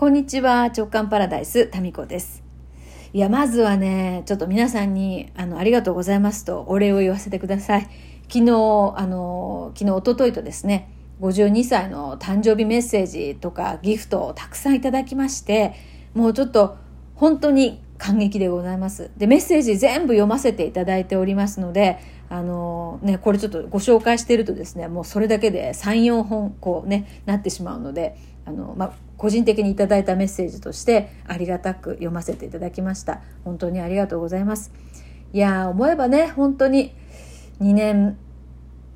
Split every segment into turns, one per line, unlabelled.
こんにちは、直感パラダイス、タミコです。いや、まずはね、ちょっと皆さんに、あの、ありがとうございますとお礼を言わせてください。昨日、あの、昨日、おとといとですね、52歳の誕生日メッセージとかギフトをたくさんいただきまして、もうちょっと本当に感激でございます。で、メッセージ全部読ませていただいておりますので、あのね、これちょっとご紹介してるとですね、もうそれだけで3、4本こうね、なってしまうので、あの、まあ、個人的にいただいたメッセージとしてありがたく読ませていただきました。本当にありがとうございます。いや思えばね、本当に2年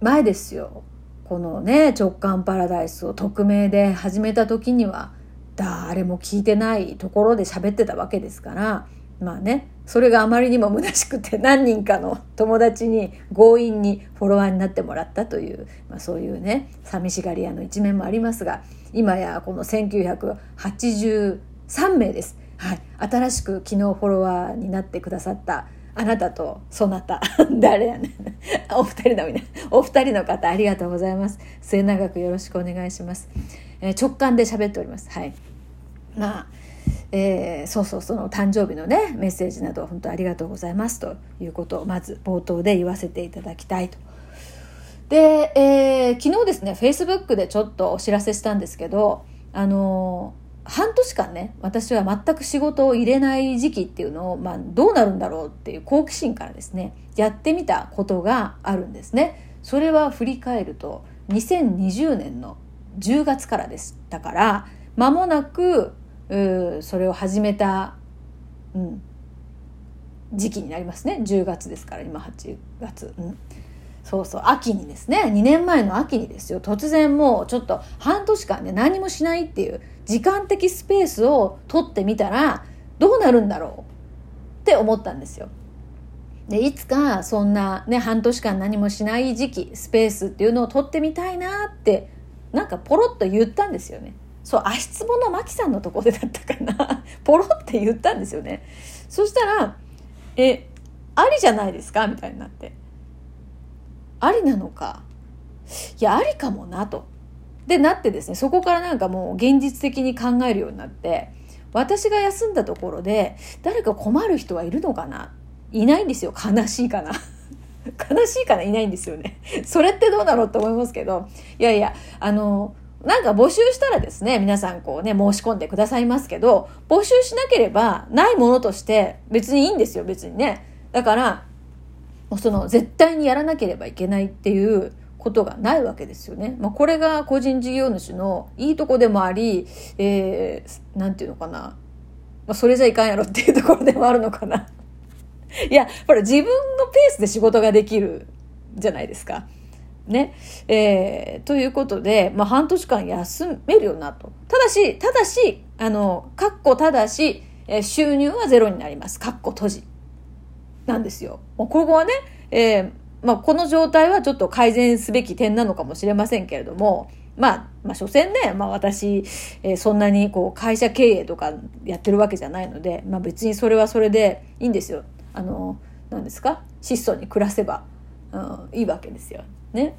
前ですよ。このね、直感パラダイスを匿名で始めた時には、誰も聞いてないところで喋ってたわけですからまあねそれがあまりにも虚しくて何人かの友達に強引にフォロワーになってもらったという、まあ、そういうね寂しがり屋の一面もありますが今やこの1983名です。はい、新しく昨日フォロワーになってくださったあなたとそなた 誰やねん。お二人の皆お二人の方ありがとうございます。末永くよろしくお願いします、えー、直感で喋っております。はい。まあえー、そうそうその誕生日のねメッセージなど本当ありがとうございますということをまず冒頭で言わせていただきたいと。で、えー、昨日ですねフェイスブックでちょっとお知らせしたんですけどあの半年間ね私は全く仕事を入れない時期っていうのを、まあ、どうなるんだろうっていう好奇心からですねやってみたことがあるんですね。それは振り返ると2020年の10月からでしたから間もなくうそれを始めた、うん、時期になりますね。10月ですから今8月、うん、そうそう秋にですね。2年前の秋にですよ。突然もうちょっと半年間ね何もしないっていう時間的スペースを取ってみたらどうなるんだろう？って思ったんですよ。でいつかそんなね半年間何もしない時期スペースっていうのを取ってみたいなってなんかポロッと言ったんですよね。そう足つぼのマキさんのところでだったかな。ポロって言ったんですよね。そしたら「えありじゃないですか?」みたいになって「ありなのか？いやありかもな」と。でなってですねそこからなんかもう現実的に考えるようになって私が休んだところで誰か困る人はいるのかな？いないんですよ。悲しいかな。悲しいかな？いないんですよね。それってどうだろうって思いますけどいやいやあのなんか募集したらですね、皆さんこうね、申し込んでくださいますけど、募集しなければないものとして別にいいんですよ、別にね。だから、もうその絶対にやらなければいけないっていうことがないわけですよね。まあ、これが個人事業主のいいとこでもあり、えー、なんていうのかな。まあ、それじゃいかんやろっていうところでもあるのかな。いや、ほら自分のペースで仕事ができるじゃないですか。ね。えー、ということで、まあ、半年間休めるよなと。ただし、ただし、あの、かっこただし、えー、収入はゼロになります。かっこ閉じ。なんですよ。もうここはね、えー、まあ、この状態はちょっと改善すべき点なのかもしれませんけれども、まあ、まあ、所詮ね、まあ私、えー、そんなにこう会社経営とかやってるわけじゃないので、まあ別にそれはそれでいいんですよ。あの、何ですか？質素に暮らせば、うん、いいわけですよ。ね。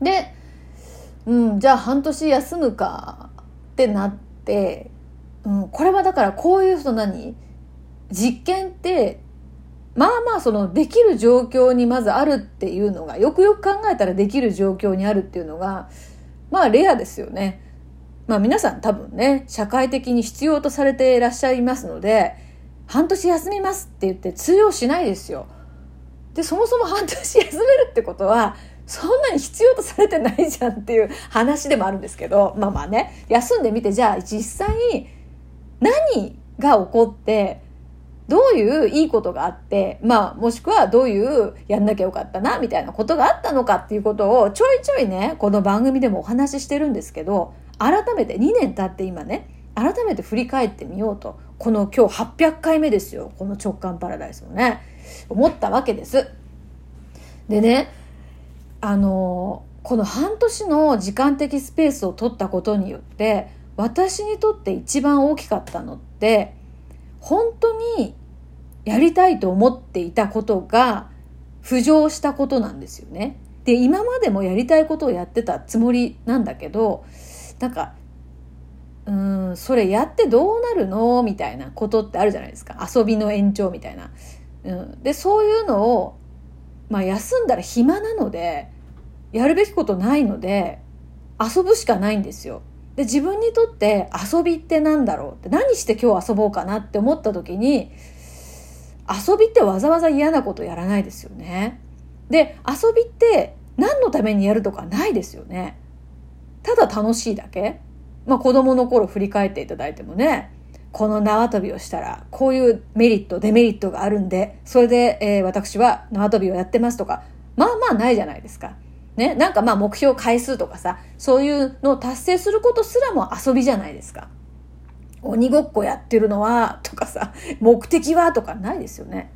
で、うん、じゃあ半年休むかってなって、うん、これはだからこういうその何？実験ってまあまあそのできる状況にまずあるっていうのがよくよく考えたらできる状況にあるっていうのがまあレアですよね。まあ皆さん多分ね社会的に必要とされていらっしゃいますので半年休みますって言って通用しないですよ。でそもそも半年休めるってことはそんなに必要とされてないじゃんっていう話でもあるんですけど、まあまあね、休んでみて、じゃあ実際何が起こって、どういういいことがあって、まあ、もしくはどういうやんなきゃよかったな、みたいなことがあったのかっていうことをちょいちょいね、この番組でもお話ししてるんですけど、改めて2年経って今ね、改めて振り返ってみようと。この今日800回目ですよ。この直感パラダイスをね。思ったわけです。でね、あのこの半年の時間的スペースを取ったことによって私にとって一番大きかったのって本当にやりたいと思っていたことが浮上したことなんですよね。で今までもやりたいことをやってたつもりなんだけどなんかうん、それやってどうなるの？みたいなことってあるじゃないですか遊びの延長みたいな。うん、でそういうのを、まあ、休んだら暇なのでやるべきことないので遊ぶしかないんですよ。で自分にとって遊びって何だろうって何して今日遊ぼうかなって思った時に遊びってわざわざ嫌なことやらないですよね。で遊びって何のためにやるとかないですよね。ただ楽しいだけまあ子供の頃振り返っていただいてもねこの縄跳びをしたらこういうメリットデメリットがあるんでそれで、えー、私は縄跳びをやってますとかまあまあないじゃないですか。ね、なんかまあ目標回数とかさ、そういうのを達成することすらも遊びじゃないですか。鬼ごっこやってるのは、とかさ、目的はとかないですよね。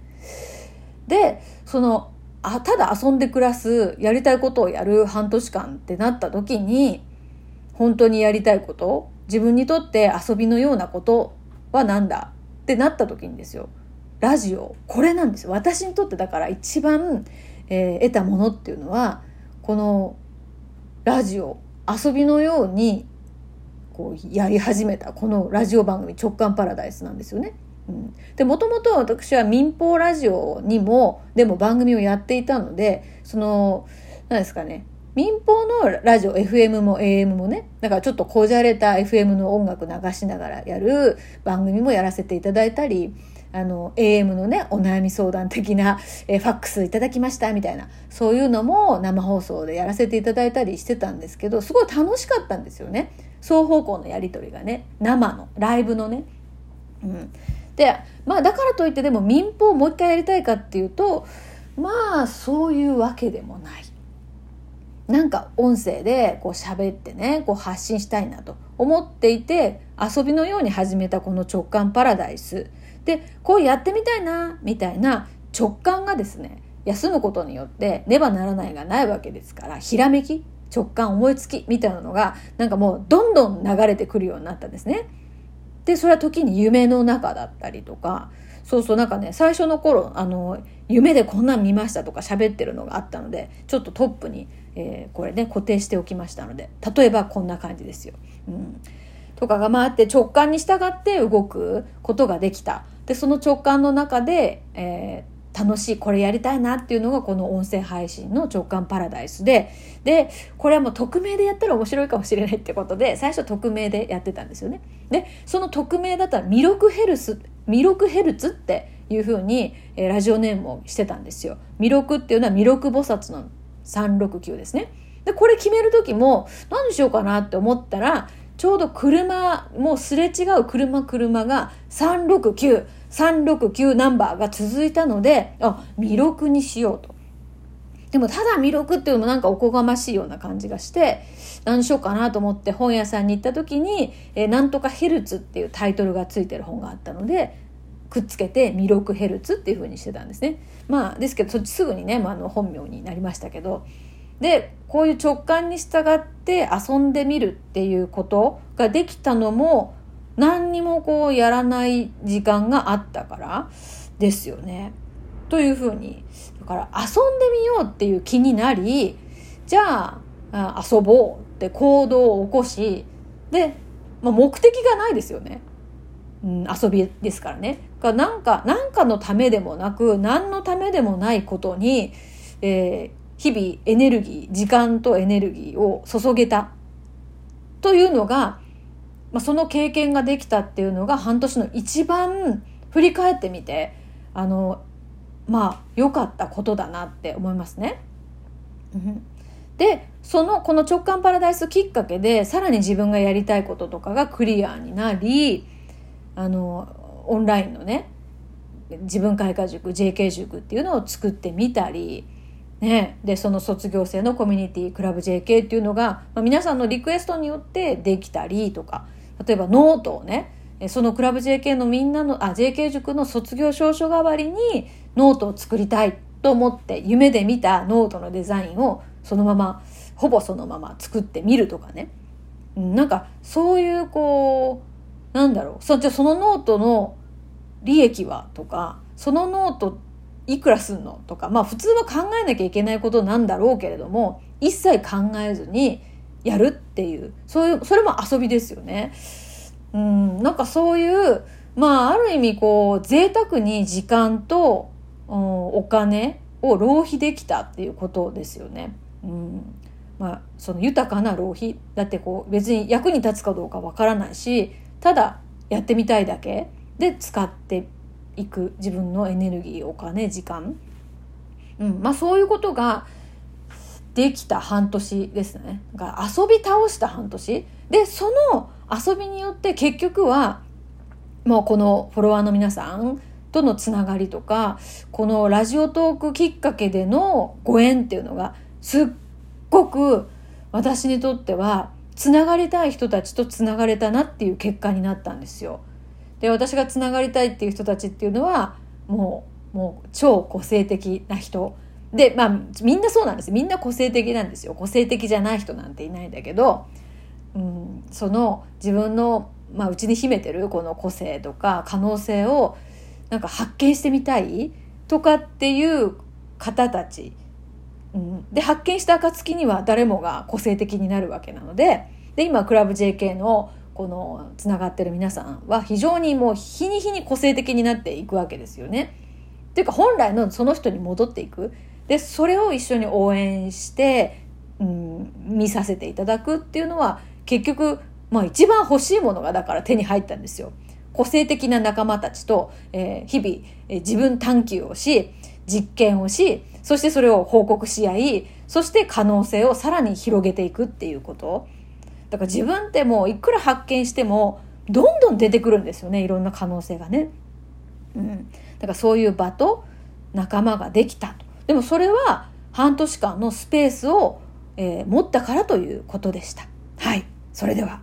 で、その、あ、ただ遊んで暮らす、やりたいことをやる半年間ってなった時に、本当にやりたいこと？自分にとって遊びのようなことは何だ？ってなった時にですよ。ラジオ、これなんですよ。私にとってだから一番、えー、得たものっていうのは、このラジオ。遊びのようにこうやり始めた。このラジオ番組「直感パラダイス」なんですよね。うん、でもともと私は民放ラジオにもでも番組をやっていたのでその何ですかね。民放のラジオ FM も AM もねだからちょっとこじゃれた FM の音楽流しながらやる番組もやらせていただいたりあの AM のねお悩み相談的な、え、ファックスいただきましたみたいなそういうのも生放送でやらせていただいたりしてたんですけどすごい楽しかったんですよね双方向のやり取りがね生のライブのね。うん、でまあだからといってでも民放もう一回やりたいかっていうとまあそういうわけでもない。なんか音声でこう喋ってねこう発信したいなと思っていて遊びのように始めたこの直感パラダイスでこうやってみたいなみたいな直感がですね休むことによってねばならないがないわけですからひらめき直感思いつきみたいなのがなんかもうどんどん流れてくるようになったんですね。でそれは時に夢の中だったりとかそうそうなんかね最初の頃あの夢でこんなん見ましたとか喋ってるのがあったのでちょっとトップに、えー、これね固定しておきましたので例えばこんな感じですよ。うん。とかが回って直感に従って動くことができた。でその直感の中で、えー、楽しいこれやりたいなっていうのがこの音声配信の直感パラダイスで。でこれはもう匿名でやったら面白いかもしれないってことで最初匿名でやってたんですよね。でその匿名だったら魅力ヘルス魅力ヘルツっていうふうに、えー、ラジオネームをしてたんですよ。魅力っていうのは魅力菩薩の369ですねでこれ決める時も何しようかなって思ったらちょうど車、もうすれ違う車車が369、369ナンバーが続いたので、あ、魅力にしようと。でもただ魅力っていうのもなんかおこがましいような感じがして、何しようかなと思って本屋さんに行った時に、えー、なんとかヘルツっていうタイトルがついてる本があったので、くっつけて魅力ヘルツっていう風にしてたんですね。まあですけどそっちすぐにね、まあ、の本名になりましたけどでこういう直感に従って遊んでみるっていうことができたのも何にもこうやらない時間があったからですよね。というふうにだから遊んでみようっていう気になりじゃあ遊ぼうって行動を起こしで、まあ、目的がないですよね。うん、遊びですからね。がなんか、なんかのためでもなく、何のためでもないことに、えー、日々エネルギー、時間とエネルギーを注げたというのが、まあ、その経験ができたっていうのが半年の一番振り返ってみて、あの、まあ、良かったことだなって思いますね。で、その、この直感パラダイスきっかけで、さらに自分がやりたいこととかがクリアになり、あの、オンラインのね、自分開花塾 JK 塾っていうのを作ってみたりね、でその卒業生のコミュニティクラブ JK っていうのが、まあ、皆さんのリクエストによってできたりとか例えばノートをねそのクラブ JK のみんなのあ JK 塾の卒業証書代わりにノートを作りたいと思って夢で見たノートのデザインをそのままほぼそのまま作ってみるとかね。なんかそういうこうなんだろうそじゃそのノートの利益はとかそのノートいくらすんのとか、まあ普通は考えなきゃいけないことなんだろうけれども、一切考えずにやるっていう、そういう、それも遊びですよね。うんなんかそういうまあある意味こう贅沢に時間と、うん、お金を浪費できたっていうことですよね。うんまあ、その豊かな浪費だってこう別に役に立つかどうかわからないしただやってみたいだけ。で使っていく。自分のエネルギーお金時間、うん。まあ、そういうことができた半年ですね。だから遊び倒した半年。でその遊びによって結局はもうこのフォロワーの皆さんとのつながりとかこのラジオトークきっかけでのご縁っていうのがすっごく私にとってはつながりたい人たちとつながれたなっていう結果になったんですよ。で私がつながりたいっていう人たちっていうのはもうもう超個性的な人。でまあみんなそうなんです。みんな個性的なんですよ。個性的じゃない人なんていないんだけど、うん、その自分のまあ、うちに秘めてるこの個性とか可能性をなんか発見してみたいとかっていう方たち、うん、で発見した暁には誰もが個性的になるわけなのでで今クラブ JK のこのつながってる皆さんは非常にもう日に日に個性的になっていくわけですよね。っていうか本来のその人に戻っていくでそれを一緒に応援して、うん、見させていただくっていうのは結局まあ一番欲しいものがだから手に入ったんですよ。個性的な仲間たちと、えー、日々、えー、自分探求をし、実験をし、そしてそれを報告し合い、そして可能性をさらに広げていくっていうこと。だから自分ってもういくら発見しても、どんどん出てくるんですよね、いろんな可能性がね。うん。だからそういう場と仲間ができたと。でもそれは半年間のスペースを、えー、持ったからということでした。はい。それでは。